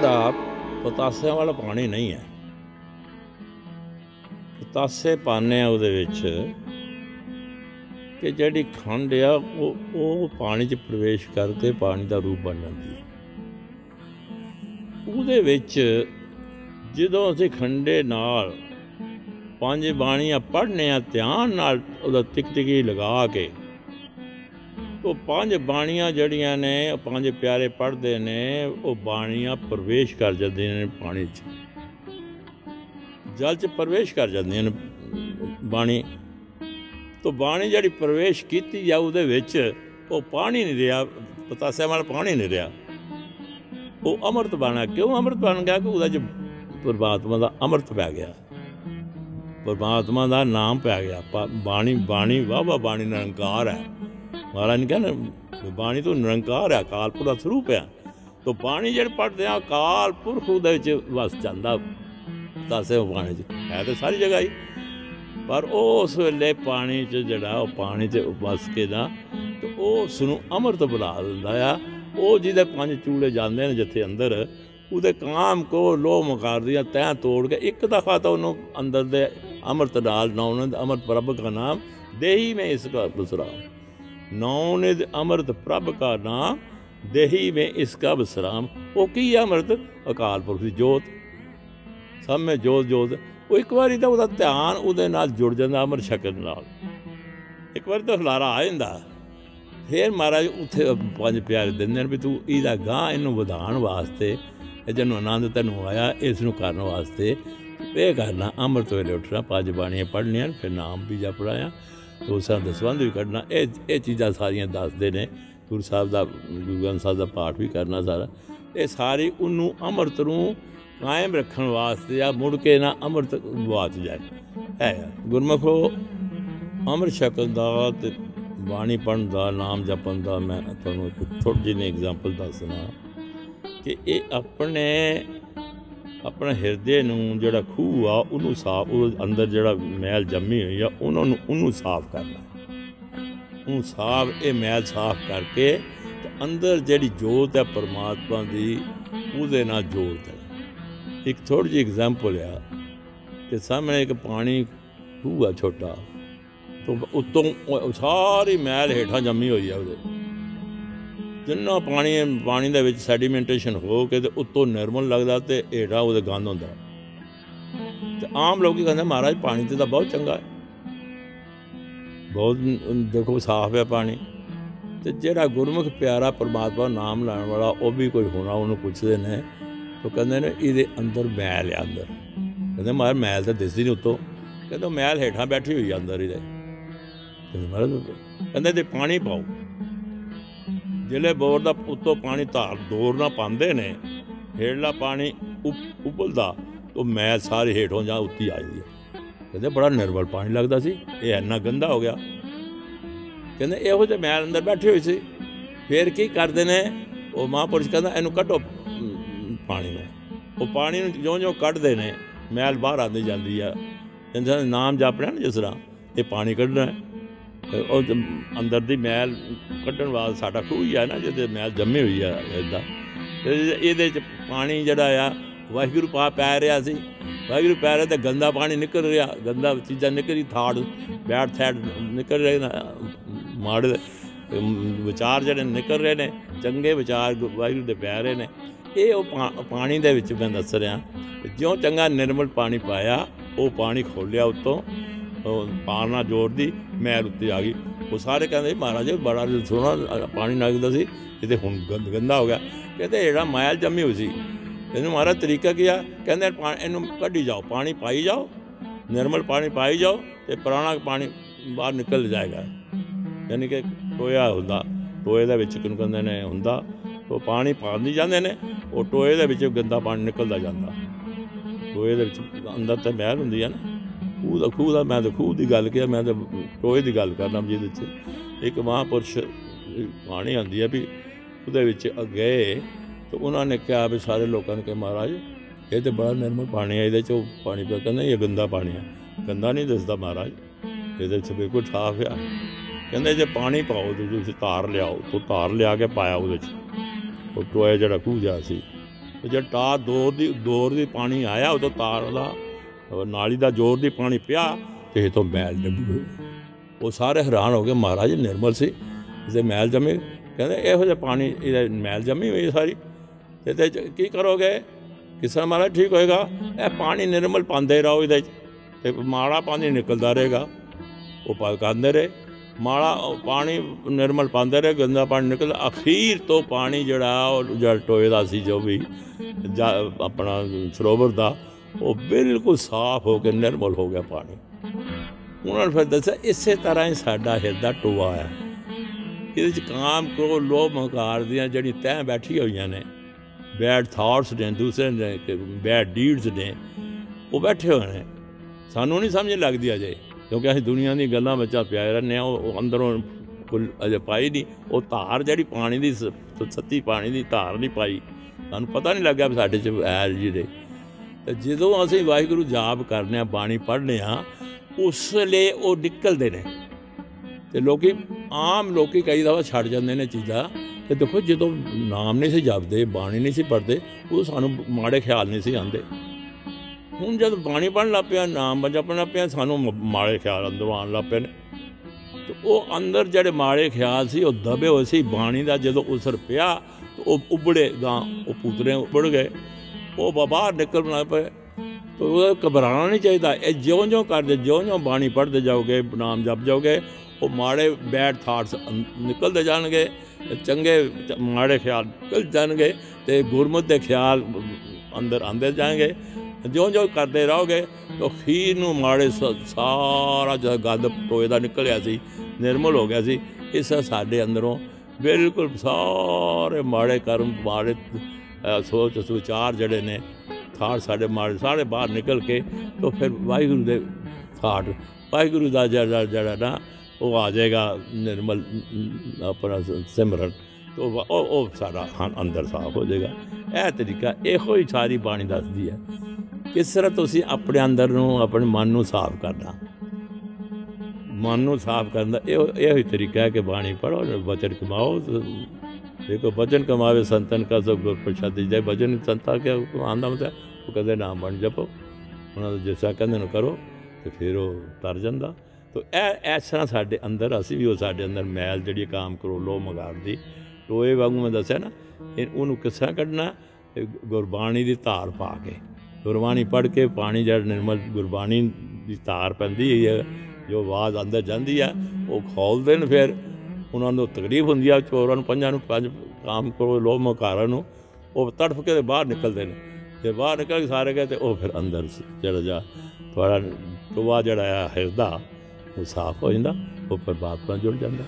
ਜਿਹੜਾ ਪਤਾਸਿਆਂ ਵਾਲਾ ਪਾਣੀ ਨਹੀਂ ਹੈ। ਪਤਾਸੇ ਪਾਣੇ ਆ ਉਹਦੇ ਵਿੱਚ ਕਿ ਜਿਹੜੀ ਖੰਡ ਆ, ਉਹ ਉਹ ਪਾਣੀ 'ਚ ਪ੍ਰਵੇਸ਼ ਕਰਕੇ ਪਾਣੀ ਦਾ ਰੂਪ ਬਣ ਜਾਂਦੀ ਹੈ। ਉਹਦੇ ਵਿੱਚ ਜਦੋਂ ਅਸੀਂ ਖੰਡੇ ਨਾਲ ਪੰਜ ਬਾਣੀਆਂ ਪੜ੍ਹਨੇ ਆ, ਧਿਆਨ ਨਾਲ ਉਹਦਾ ਟਿਕ ਟਿਕੀ ਲਗਾ ਕੇ ਉਹ ਪੰਜ ਬਾਣੀਆਂ ਜਿਹੜੀਆਂ ਨੇ, ਉਹ ਪੰਜ ਪਿਆਰੇ ਪੜ੍ਹਦੇ ਨੇ, ਉਹ ਬਾਣੀਆਂ ਪ੍ਰਵੇਸ਼ ਕਰ ਜਾਂਦੀਆਂ ਨੇ ਪਾਣੀ 'ਚ। ਜਲ 'ਚ ਪ੍ਰਵੇਸ਼ ਕਰ ਜਾਂਦੀਆਂ ਨੇ ਬਾਣੀ। ਤੋਂ ਬਾਣੀ ਜਿਹੜੀ ਪ੍ਰਵੇਸ਼ ਕੀਤੀ ਜਾ ਉਹਦੇ ਵਿੱਚ ਉਹ ਪਾਣੀ ਨਹੀਂ ਰਿਹਾ, ਪਤਾਸੇ ਵਾਲਾ ਪਾਣੀ ਨਹੀਂ ਰਿਹਾ। ਉਹ ਅੰਮ੍ਰਿਤ ਬਣਾ ਕਿਉਂ ਅੰਮ੍ਰਿਤ ਬਣ ਗਿਆ? ਕਿ ਉਹਦਾ ਚ ਪਰਮਾਤਮਾ ਦਾ ਅੰਮ੍ਰਿਤ ਪੈ ਗਿਆ। ਪਰਮਾਤਮਾ ਦਾ ਨਾਮ ਪੈ ਗਿਆ। ਪਾ- ਬਾਣੀ ਬਾਣੀ ਵਾਵਾ ਬਾਣੀ ਨਿਰੰਕਾਰ ਹੈ। ਮਹਾਰਾਜ ਨੇ ਕਹਿੰਦਾ ਬਾਣੀ ਤੋਂ ਨਿਰੰਕਾਰ ਹੈ ਕਾਲਪੁਰ ਦਾ ਸਰੂਪ ਹੈ ਤੋਂ ਬਾਣੀ ਜਿਹੜੇ ਪੜਦੇ ਆ ਕਾਲ ਪੁਰਖ ਉਹਦੇ ਵਿੱਚ ਵਸ ਜਾਂਦਾ। ਤਾਸੇ ਉਹ ਪਾਣੀ ਚ, ਹੈ ਤਾਂ ਸਾਰੀ ਜਗ੍ਹਾ ਹੀ। ਪਰ ਉਹ ਉਸ ਵੇਲੇ ਪਾਣੀ 'ਚ ਜਿਹੜਾ, ਉਹ ਪਾਣੀ 'ਚ ਵਸ ਕੇ ਨਾ ਤੇ ਉਹ ਉਸ ਨੂੰ ਅੰਮ੍ਰਿਤ ਬਣਾ ਦਿੰਦਾ ਆ। ਉਹ ਜਿਹਦੇ ਪੰਜ ਚੂਲੇ ਜਾਂਦੇ ਨੇ ਜਿੱਥੇ ਅੰਦਰ, ਉਹਦੇ ਕਾਮ ਕੋ ਲੋ ਮਕਾਰ ਦੀਆਂ ਤੈਂ ਤੋੜ ਕੇ ਇੱਕ ਦਫਾ ਤਾਂ ਉਹਨੂੰ ਅੰਦਰ ਦੇ ਅੰਮ੍ਰਿਤ ਡਾਲ ਨੌਨਦ ਅੰਮ੍ਰਿਤ ਪ੍ਰਭ ਦਾ ਨਾਮ, ਦੇਹੀ ਮੈਂ ਇਸ ਕਾ ਬਸਰਾਮ ਨੌਨਦ ਅੰਮ੍ਰਿਤ ਪ੍ਰਭ ਦਾ ਨਾਮ, ਦੇਹੀ ਮੈਂ ਇਸ ਕਾ ਬਸਰਾਮ ਉਹ ਕੀ ਹੈ ਅੰਮ੍ਰਿਤ? ਅਕਾਲ ਪੁਰਖ ਦੀ ਜੋਤ। ਸਭ ਮੈਂ ਜੋਤ ਜੋਤ। ਉਹ ਇੱਕ ਵਾਰੀ ਤਾਂ ਉਹਦਾ ਧਿਆਨ ਉਹਦੇ ਨਾਲ ਜੁੜ ਜਾਂਦਾ ਅਮਰ ਸ਼ਕਲ ਨਾਲ। ਇੱਕ ਵਾਰੀ ਤਾਂ ਹਲਾਰਾ ਆ ਜਾਂਦਾ। ਫੇਰ ਮਹਾਰਾਜ ਉੱਥੇ ਪੰਜ ਪਿਆਰੇ ਦਿੰਦੇ ਨੇ ਵੀ ਤੂੰ ਇਹਦਾ ਗਾਂ ਇਹਨੂੰ ਵਧਾਉਣ ਵਾਸਤੇ, ਇਹ ਜਿਹਨੂੰ ਆਨੰਦ ਤੈਨੂੰ ਆਇਆ, ਇਸ ਨੂੰ ਕਰਨ ਵਾਸਤੇ। ਇਹ ਕਰਨਾ, ਅੰਮ੍ਰਿਤ ਵੇਲੇ ਉੱਠਣਾ, ਪੰਜ ਬਾਣੀਆਂ ਪੜ੍ਹਨੀਆਂ, ਫਿਰ ਨਾਮ ਵੀ ਜਪਣਾ ਦੋਸਾਂ ਦਸਵੰਦ ਵੀ ਕੱਢਣਾ, ਇਹ ਇਹ ਚੀਜ਼ਾਂ ਸਾਰੀਆਂ ਦੱਸਦੇ ਨੇ। ਗੁਰੂ ਸਾਹਿਬ ਦਾ, ਗੁਰੂ ਗ੍ਰੰਥ ਸਾਹਿਬ ਦਾ ਪਾਠ ਵੀ ਕਰਨਾ ਸਾਰਾ। ਇਹ ਸਾਰੀ ਉਹਨੂੰ ਅੰਮ੍ਰਿਤ ਨੂੰ ਕਾਇਮ ਰੱਖਣ ਵਾਸਤੇ ਆ, ਮੁੜ ਕੇ ਨਾ ਅੰਮ੍ਰਿਤ ਗਵਾਚ ਜਾਏ। ਹੈ ਆ। ਗੁਰਮੁਖੋ, ਅੰਮ੍ਰਿਤ ਛਕਣ ਦਾ ਤੇ ਬਾਣੀ ਪੜ੍ਹਨ ਦਾ, ਨਾਮ ਜਪਣ ਦਾ, ਮੈਂ ਤੁਹਾਨੂੰ ਇੱਕ ਥੋੜੀ ਜਿਹੀ ਐਗਜ਼ਾਮਪਲ ਦੱਸਣਾ ਕਿ ਇਹ ਆਪਣੇ ਆਪਣਾ ਹਿਰਦੇ ਨੂੰ ਜਿਹੜਾ ਖੂਹ ਆ, ਉਹਨੂੰ ਸਾਫ਼, ਉਹ ਅੰਦਰ ਜਿਹੜਾ ਮੈਲ ਜੰਮੀ ਹੋਈ ਆ, ਉਹਨਾਂ ਨੂੰ, ਉਹਨੂੰ ਸਾਫ਼ ਕਰਨਾ। ਉਹਨੂੰ ਸਾਫ਼, ਇਹ ਮੈਲ ਸਾਫ਼ ਕਰਕੇ ਤੇ ਅੰਦਰ ਜਿਹੜੀ ਜੋਤ ਹੈ ਪਰਮਾਤਮਾ ਦੀ, ਉਹਦੇ ਨਾਲ ਜੋੜ ਦੇ ਇੱਕ ਥੋੜੀ ਜਿਹੀ ਐਗਜ਼ਾਮਪਲ ਆ ਕਿ ਸਾਹਮਣੇ ਇੱਕ ਪਾਣੀ ਖੂਹ ਆ ਛੋਟਾ, ਤੋਂ ਉਤੋਂ ਉਹ ਸਾਰੀ ਮੈਲ ਹੇਠਾਂ ਜੰਮੀ ਹੋਈ ਆ ਉਹਦੇ। ਜਿੰਨਾ ਪਾਣੀ ਪਾਣੀ ਦੇ ਵਿੱਚ ਸੈਡੀਮੈਂਟੇਸ਼ਨ ਹੋ ਕੇ ਤੇ ਉਤੋਂ ਨਿਰਮਲ ਲੱਗਦਾ ਤੇ ਹੇਠਾਂ ਉਹਦੇ ਗੰਦ ਹੁੰਦਾ। ਤੇ ਆਮ ਲੋਕੀ ਕਹਿੰਦੇ ਮਹਾਰਾਜ ਪਾਣੀ ਤੇ ਤਾਂ ਬਹੁਤ ਚੰਗਾ ਹੈ। ਬਹੁਤ ਅਮ, ਦੇਖੋ ਸਾਫ਼ ਹੈ ਪਾਣੀ। ਤੇ ਜਿਹੜਾ ਗੁਰਮੁਖ ਪਿਆਰਾ ਪਰਮਾਤਮਾ ਨਾਮ ਲੈਣ ਵਾਲਾ ਉਹ ਵੀ ਕੋਈ ਹੋਣਾ ਉਹਨੂੰ ਪੁੱਛਦੇ ਨੇ ਤਾਂ ਕਹਿੰਦੇ ਨੇ ਇਹਦੇ ਅੰਦਰ ਮੈਲ ਆ ਅੰਦਰ। ਕਹਿੰਦੇ ਮਾਰ ਮੈਲ ਤਾਂ ਦਿਸਦੀ ਨਹੀਂ ਉਤੋਂ। ਕਹਿੰਦੇ ਉਹ ਮੈਲ ਹੇਠਾਂ ਬੈਠੀ ਹੋਈ ਆ ਅੰਦਰ ਇਹਦੇ। ਕਹਿੰਦੇ ਮਹਾਰਾਜ ਕਹਿੰਦੇ ਤੇ ਪਾਣੀ ਪਾਓ। ਜਿਹੜੇ ਬੋਰ ਦਾ ਉੱਤੋਂ ਪਾਣੀ ਧਾਰ ਦੌਰ ਨਾ ਪਾਉਂਦੇ ਨੇ ਹੇਠਲਾ ਪਾਣੀ ਉਬ- ਉਬਲਦਾ ਉਹ ਮੈਲ ਸਾਰੇ ਹੇਠੋਂ ਜਾ ਉੱਤੀ ਆ ਜਾਂਦੀ ਹੈ। ਕਹਿੰਦੇ ਬੜਾ ਨਿਰਮਲ ਪਾਣੀ ਲੱਗਦਾ ਸੀ ਇਹ ਇੰਨਾ ਗੰਦਾ ਹੋ ਗਿਆ। ਕਹਿੰਦੇ ਇਹੋ ਜਿਹੇ ਮੈਲ ਅੰਦਰ ਬੈਠੇ ਹੋਏ ਸੀ। ਫੇਰ ਕੀ ਕਰਦੇ ਨੇ ਉਹ ਮਹਾਂਪੁਰਸ਼ ਕਹਿੰਦਾ ਇਹਨੂੰ ਕੱਢੋ ਅਮ, ਪਾਣੀ ਨੂੰ। ਉਹ ਪਾਣੀ ਨੂੰ ਜਿਉਂ-ਜਿਉਂ ਕੱਢਦੇ ਨੇ ਮੈਲ ਬਾਹਰ ਆਉਂਦੀ ਜਾਂਦੀ ਆ। ਜਿੰਦਾ ਨਾਮ ਜਪਣਾ ਨਾ ਜਿਸ ਤਰ੍ਹਾਂ ਇਹ ਪਾਣੀ ਕੱਢਣਾ ਹੈ। ਤੇ ਉਹ ਜ- ਅੰਦਰ ਦੀ ਮੈਲ ਕੱਢਣ ਵਾਸਤੇ ਸਾਡਾ ਖੂਹ ਹੀ ਆ ਨਾ ਜਿਹਦੇ ਮੈਲ ਜੰਮੀ ਹੋਈ ਆ ਇਦਾਂ ਇਹਦੇ ਚ ਪਾਣੀ ਜਿਹੜਾ ਆ ਵਾਹਿਗੁਰੂ ਪਾ ਪੈ ਰਿਹਾ ਸੀ। ਵਾਹਿਗੁਰੂ ਪੈ ਰਿਹਾ ਤੇ ਗੰਦਾ ਪਾਣੀ ਨਿਕਲ ਰਿਹਾ ਗੰਦਾ ਚੀਜ਼ਾਂ ਨਿਕਲ ਰਹੀ ਥਾੜ ਬੈਡ ਥੈਡ ਨਿਕਲ ਰਹੇ ਨੇ ਮਾੜੇ ਅਮ, ਵਿਚਾਰ ਜਿਹੜੇ ਨਿਕਲ ਰਹੇ ਨੇ ਚੰਗੇ ਵਿਚਾਰ ਗੁ- ਵਾਹਿਗੁਰੂ ਦੇ ਪੈ ਰਹੇ ਨੇ। ਇਹ ਉਹ ਪਾ- ਪਾਣੀ ਦੇ ਵਿੱਚ ਮੈਂ ਦੱਸ ਰਿਹਾ। ਜਿਉਂ ਚੰਗਾ ਨਿਰਮਲ ਪਾਣੀ ਪਾਇਆ ਉਹ ਪਾਣੀ ਖੋਲਿਆ ਉਤੋਂ। ਉਹ ਪਾਣਾ ਜੋੜਦੀ ਮੈਲ ਉੱਤੇ ਆ ਗਈ। ਉਹ ਸਾਰੇ ਕਹਿੰਦੇ ਮਹਾਰਾਜ ਇਹ ਬੜਾ ਸੋਹਣਾ ਪਾਣੀ ਲੱਗਦਾ ਸੀ। ਇਹ ਤੇ ਹੁਣ ਗੰਦ, ਗੰਦਾ ਹੋ ਗਿਆ। ਕਹਿੰਦੇ, ਜਿਹੜਾ ਮੈਲ ਜੰਮੀ ਹੋਈ ਸੀ, ਇਹਨੂੰ ਮਹਾਰਾਜ ਤਰੀਕਾ ਕੀ ਆ? ਕਹਿੰਦੇ, ਪਾ- ਇਹਨੂੰ ਕੱਢੀ ਜਾਓ, ਪਾਣੀ ਪਾਈ ਜਾਓ, ਨਿਰਮਲ ਪਾਣੀ ਪਾਈ ਜਾਓ ਤੇ ਪੁਰਾਣਾ ਪਾਣੀ ਬਾਹਰ ਨਿਕਲ ਜਾਏਗਾ। ਯਾਨੀ ਕਿ ਟੋਇਆ ਹੁੰਦਾ, ਟੋਏ ਦੇ ਵਿੱਚ ਕਿਨੂੰ ਕਹਿੰਦੇ ਨੇ, ਹੁੰਦਾ, ਉਹ ਪਾਣੀ ਪਾਉਂਦੇ ਜਾਂਦੇ ਨੇ, ਉਹ ਟੋਏ ਦੇ ਵਿੱਚ ਗੰਦਾ ਪਾਣੀ ਨਿਕਲਦਾ ਜਾਂਦਾ। ਟੋਏ ਦੇ ਵਿੱਚ ਅੰਦਰ ਤੇ ਮਹਿਲ ਹੁੰਦੀ ਹੈ ਨਾ। ਖੂਹ ਦਾ ਖੂਹ ਦਾ, ਮੈਂ ਤਾਂ ਖੂਹ ਦੀ ਗੱਲ ਕਿਹਾ, ਮੈਂ ਤਾਂ ਟੋਏ ਦੀ ਗੱਲ ਕਰਨਾ ਜਿਹਦੇ ਵਿੱਚ ਇੱਕ ਮਹਾਂਪੁਰਸ਼ ਪਾਣੀ ਆਉਂਦੀ ਹੈ ਵੀ ਉਹਦੇ ਵਿੱਚ ਗਏ ਤੇ ਉਹਨਾਂ ਨੇ ਕਿਹਾ ਵੀ ਸਾਰੇ ਲੋਕਾਂ ਨੇ ਕਿ ਮਹਾਰਾਜ, ਇਹ ਤੇ ਬੜਾ ਨਿਰਮਲ ਪਾਣੀ ਹੈ ਇਹਦੇ ਚੋਂ ਪਾਣੀ ਪਿਆ, ਕਹਿੰਦਾ ਇਹ ਗੰਦਾ ਪਾਣੀ ਹੈ ਗੰਦਾ ਨਹੀਂ ਦਿਸਦਾ ਮਹਾਰਾਜ, ਇਹਦੇ ਚ ਬਿਲਕੁਲ ਸਾਫ਼ ਆ। ਕਹਿੰਦੇ ਜੇ ਪਾਣੀ ਪਾਓ ਤੇ ਤੁਸੀਂ ਧਾਰ ਲਿਆਓ, ਤੋਂ ਧਾਰ ਲਿਆ ਕੇ ਪਾਇਆ ਉਹਦੇ ਚ। ਉਹ ਟੋਏ ਜਿਹੜਾ ਖੂਹ ਜਾ ਸੀ। ਤੇ ਜਦ ਤਾਰ ਦੌਰ ਦੀ ਦੌਰ ਦੀ ਪਾਣੀ ਆਇਆ ਉਦੋਂ ਤਾਰ ਦਾ ਉਹ ਨਾਲੀ ਦਾ ਜ਼ੋਰ ਦੀ ਪਾਣੀ ਪਿਆ ਤੇ ਇਹ ਤੋਂ ਮੈਲ ਜੰਮ ਗਈ। ਉਹ ਸਾਰੇ ਹੈਰਾਨ ਹੋ ਗਏ, ਮਹਾਰਾਜ ਨਿਰਮਲ ਸੀ। ਇਸੇ ਮੈਲ ਜੰਮੇ। ਕਹਿੰਦੇ ਇਹੋ ਜਿਹਾ ਪਾਣੀ, ਇਹਦੇ ਮੈਲ ਜੰਮੀ ਹੋਈ ਹੈ ਸਾਰੀ। ਤੇ ਇਹਦੇ 'ਚ ਕੀ ਕਰੋਗੇ? ਕਿਸ ਤਰ੍ਹਾਂ ਮਹਾਰਾਜ, ਠੀਕ ਹੋਏਗਾ। ਇਹ ਪਾਣੀ ਨਿਰਮਲ ਪਾਉਂਦੇ ਰਹੋ ਇਹਦੇ 'ਚ। ਤੇ ਮਾੜਾ ਪਾਣੀ ਨਿਕਲਦਾ ਰਹੇਗਾ। ਉਹ ਪਾ ਕਰਦੇ ਰਹੇ। ਮਾੜਾ ਉਹ ਪਾਣੀ ਨਿਰਮਲ ਪਾਉਂਦੇ ਰਹੇ, ਗੰਦਾ ਪਾਣੀ ਨਿਕਲ ਅਖੀਰ ਤੋਂ ਪਾਣੀ ਜਿਹੜਾ ਉਹ ਜਲ ਟੋਏ ਦਾ ਸੀ ਜੋ ਵੀ, ਜਾ- ਆਪਣਾ ਸਰੋਵਰ ਦਾ। ਉਹ ਬਿਲਕੁਲ ਸਾਫ਼ ਹੋ ਕੇ ਨਿਰਮਲ ਹੋ ਗਿਆ ਪਾਣੀ। ਉਹਨਾਂ ਨੇ ਫਿਰ ਦੱਸਿਆ, ਇਸੇ ਤਰ੍ਹਾਂ ਹੀ ਸਾਡਾ ਹਿਰਦਾ ਟੋਆ ਹੈ ਇਹਦੇ ਵਿੱਚ ਕਾਮ, ਕ੍ਰੋਧ, ਲੋਭ, ਹੰਕਾਰ ਦੀਆਂ ਜਿਹੜੀ ਤੈਂ ਬੈਠੀ ਹੋਈਆਂ ਨੇ ਬੈਡ ਥਾਟਸ ਨੇ, ਦੂਸਰੇ ਨੇ ਬੈਡ ਡੀਡਸ ਨੇ, ਉਹ ਬੈਠੇ ਹੋਏ ਨੇ। ਸਾਨੂੰ ਨਹੀਂ ਸਮਝ ਲੱਗਦੀ ਅਜੇ, ਕਿਉਂਕਿ ਅਸੀਂ ਦੁਨੀਆ ਦੀ ਗੱਲਾਂ ਵਿੱਚ ਪਿਆਏ ਰਹਿੰਦੇ ਹਾਂ, ਉਹ ਉਹ ਅੰਦਰੋਂ ਕੁਲ ਅਜੇ ਪਾਈ ਨਹੀਂ। ਉਹ ਧਾਰ ਜਿਹੜੀ ਪਾਣੀ ਦੀ ਸ- ਸੱਤੀ ਪਾਣੀ ਦੀ ਧਾਰ ਨਹੀਂ ਪਾਈ। ਸਾਨੂੰ ਪਤਾ ਨਹੀਂ ਲੱਗਿਆ ਵੀ ਸਾਡੇ ਚ ਐ ਜਿਹੜੇ ਤੇ ਜਦੋਂ ਅਸੀਂ ਵਾਹਿਗੁਰੂ ਜਾਪ ਕਰਨੇ ਆ, ਬਾਣੀ ਪੜ੍ਹਨੇ ਆ, ਉਸ ਵੇਲੇ ਉਹ ਨਿਕਲਦੇ ਨੇ। ਤੇ ਲੋਕੀ, ਆਮ ਲੋਕੀ ਕਈ ਦਫਾ ਛੱਡ ਜਾਂਦੇ ਨੇ ਚੀਜ਼ਾਂ। ਤੇ ਦੇਖੋ, ਜਦੋਂ ਨਾਮ ਨਹੀਂ ਸੀ ਜਪਦੇ, ਬਾਣੀ ਨਹੀਂ ਸੀ ਪੜ੍ਹਦੇ ਉਹ ਸਾਨੂੰ ਮਾੜੇ ਖਿਆਲ ਨਹੀਂ ਸੀ ਆਉਂਦੇ। ਹੁਣ ਜਦ ਬਾਣੀ ਪੜ੍ਹਨ ਲੱਗ ਪਿਆ, ਨਾਮ ਜਪਣ ਲੱਗ ਪਿਆ, ਸਾਨੂੰ ਮ- ਮਾੜੇ ਖਿਆਲ ਅੰਦਰੋਂ ਆਉਣ ਲੱਗ ਪਏ ਨੇ। ਤੇ ਉਹ ਅੰਦਰ ਜਿਹੜੇ ਮਾੜੇ ਖਿਆਲ ਸੀ, ਉਹ ਦਬੇ ਹੋਏ ਸੀ। ਬਾਣੀ ਦਾ ਜਦੋਂ ਉਸਰ ਪਿਆ, ਤੇ ਉਹ ਉਬੜੇ ਗਾਂ, ਉਹ ਪੁੱਤਰੇ ਉਬੜ ਗਏ। ਉਹ ਬ- ਬਾਹਰ ਨਿਕਲਣ ਲੱਗ ਪਏ। ਤੇ ਉਹ ਘਬਰਾਉਣਾ ਨਹੀਂ ਚਾਹੀਦਾ। ਇਹ ਜਿਉਂ-ਜਿਉਂ ਕਰਦੇ ਜਿਉਂ-ਜਿਉਂ ਬਾਣੀ ਪੜ੍ਹਦੇ ਜਾਓਗੇ ਨਾਮ ਜਪ ਜਾਓਗੇ ਉਹ ਮਾੜੇ ਬੈਡ ਥਾਟਸ ਨਿਕਲਦੇ ਜਾਣਗੇ ਤੇ ਚੰਗੇ ਚ- ਮਾੜੇ ਖਿਆਲ ਨਿਕਲ ਜਾਣਗੇ ਤੇ ਗੁਰਮੁਖ ਦੇ ਖਿਆਲ ਅੰਦਰ ਆਉਂਦੇ ਜਾਣਗੇ। ਜਿਉਂ-ਜਿਉਂ ਕਰਦੇ ਰਹੋਗੇ ਤਾਂ ਖੀਰ ਨੂੰ ਮਾੜੇ ਸ- ਸਾਰਾ ਜਿਹੜਾ ਗੰਦ ਟੋਏ ਦਾ ਨਿਕਲਿਆ ਸੀ ਨਿਰਮਲ ਹੋ ਗਿਆ ਸੀ ਇਸ ਸਾਡੇ ਅੰਦਰੋਂ ਬਿਲਕੁਲ ਸਾਰੇ ਮਾੜੇ ਕਰਮ ਮਾੜੇ ਅ, ਸੋਚ ਸੁਚਾਰ ਜਿਹੜੇ ਨੇ ਥਾਟ ਸਾਡੇ ਮਾੜੇ ਸਾਰੇ ਬਾਹਰ ਨਿਕਲ ਕੇ ਤਾਂ ਫਿਰ ਵਾਹਿਗੁਰੂ ਦੇ ਥਾਟ ਵਾਹਿਗੁਰੂ ਦਾ ਜਿਹੜਾ ਜਿਹੜਾ ਨਾ ਉਹ ਆ ਜਾਏਗਾ ਨਿਰਮਲ ਅਮ, ਆਪਣਾ ਸ- ਸਿਮਰਨ ਤੋ ਉਹ ਉਹ ਸਾਡਾ ਹਾਂ ਅੰਦਰ ਸਾਫ਼ ਹੋ ਜਾਏਗਾ। ਇਹ ਤਰੀਕਾ ਇਹੋ ਹੀ ਸਾਰੀ ਬਾਣੀ ਦੱਸਦੀ ਹੈ ਕਿਸ ਤਰ੍ਹਾਂ ਤੁਸੀਂ ਆਪਣੇ ਅੰਦਰ ਨੂੰ ਆਪਣੇ ਮਨ ਨੂੰ ਸਾਫ਼ ਕਰਨਾ। ਮਨ ਨੂੰ ਸਾਫ਼ ਕਰਨ ਦਾ ਇਹੋ ਇਹੋ ਹੀ ਤਰੀਕਾ ਹੈ ਕਿ ਬਾਣੀ ਪੜੋ ਵਚਨ ਕਮਾਓ ਦੇਖੋ ਵਚਨ ਕਮਾਵੇ ਸੰਤਨ ਕਾ ਸਭ ਗੁਰ ਪ੍ਰਸਾਦੀ ਜੈ ਵਚਨ ਸੰਤਾ ਕੇ ਆਂਦਾ ਮਤਲਬ ਉਹ ਕਦੇ ਨਾਮ ਬਣ ਜਪੋ ਉਹਨਾਂ ਦਾ ਜਿਸ ਤਰ੍ਹਾਂ ਕਹਿੰਦੇ ਨੂੰ ਕਰੋ ਤੇ ਫਿਰ ਉਹ ਤਰ ਜਾਂਦਾ ਤੋ ਇਹ ਇਸ ਤਰ੍ਹਾਂ ਸਾਡੇ ਅੰਦਰ ਅਸੀਂ ਵੀ ਉਹ ਸਾਡੇ ਅੰਦਰ ਮੈਲ ਜਿਹੜੀ ਕਾਮ ਕਰੋ ਲੋ ਮਗਾਰ ਦੀ ਟੋਏ ਵਾਂਗੂ ਮੈਂ ਦੱਸਿਆ ਨਾ ਇਹ ਉਹਨੂੰ ਕਿਸ ਤਰ੍ਹਾਂ ਕੱਢਣਾ ਇਹ ਗੁਰਬਾਣੀ ਦੀ ਧਾਰ ਪਾ ਕੇ ਗੁਰਬਾਣੀ ਪੜ੍ਹ ਕੇ ਪਾਣੀ ਜਿਹੜਾ ਨਿਰਮਲ ਗੁਰਬਾਣੀ ਦੀ ਧਾਰ ਪੈਂਦੀ ਹੈ ਜੋ ਆਵਾਜ਼ ਅੰਦਰ ਜਾਂਦੀ ਆ ਉਹ ਖੋਲਦੇ ਨੇ ਫਿਰ ਉਹਨਾਂ ਨੂੰ ਤਕਲੀਫ ਹੁੰਦੀ ਆ, ਚੋਰਾਂ ਨੂੰ, ਪੰਜਾਂ ਨੂੰ, ਪੰਜ ਕਾਮ ਕਰੋ ਲੋਭ ਮਕਾਰਾਂ ਨੂੰ, ਉਹ ਤੜਫ ਕੇ ਤੇ ਬਾਹਰ ਨਿਕਲਦੇ ਨੇ। ਤੇ ਬਾਹਰ ਨਿਕਲ ਕੇ ਸਾਰੇ ਗਏ ਤੇ ਉਹ ਫਿਰ ਅੰਦਰ ਸ- ਜਿਹੜਾ ਜਾ। ਤੁਹਾਡਾ ਟੋਆ ਜਿਹੜਾ ਆ, ਹਿਰਦਾ, ਉਹ ਸਾਫ਼ ਹੋ ਜਾਂਦਾ, ਉਹ ਪਰਮਾਤਮਾ ਜੁੜ ਜਾਂਦਾ।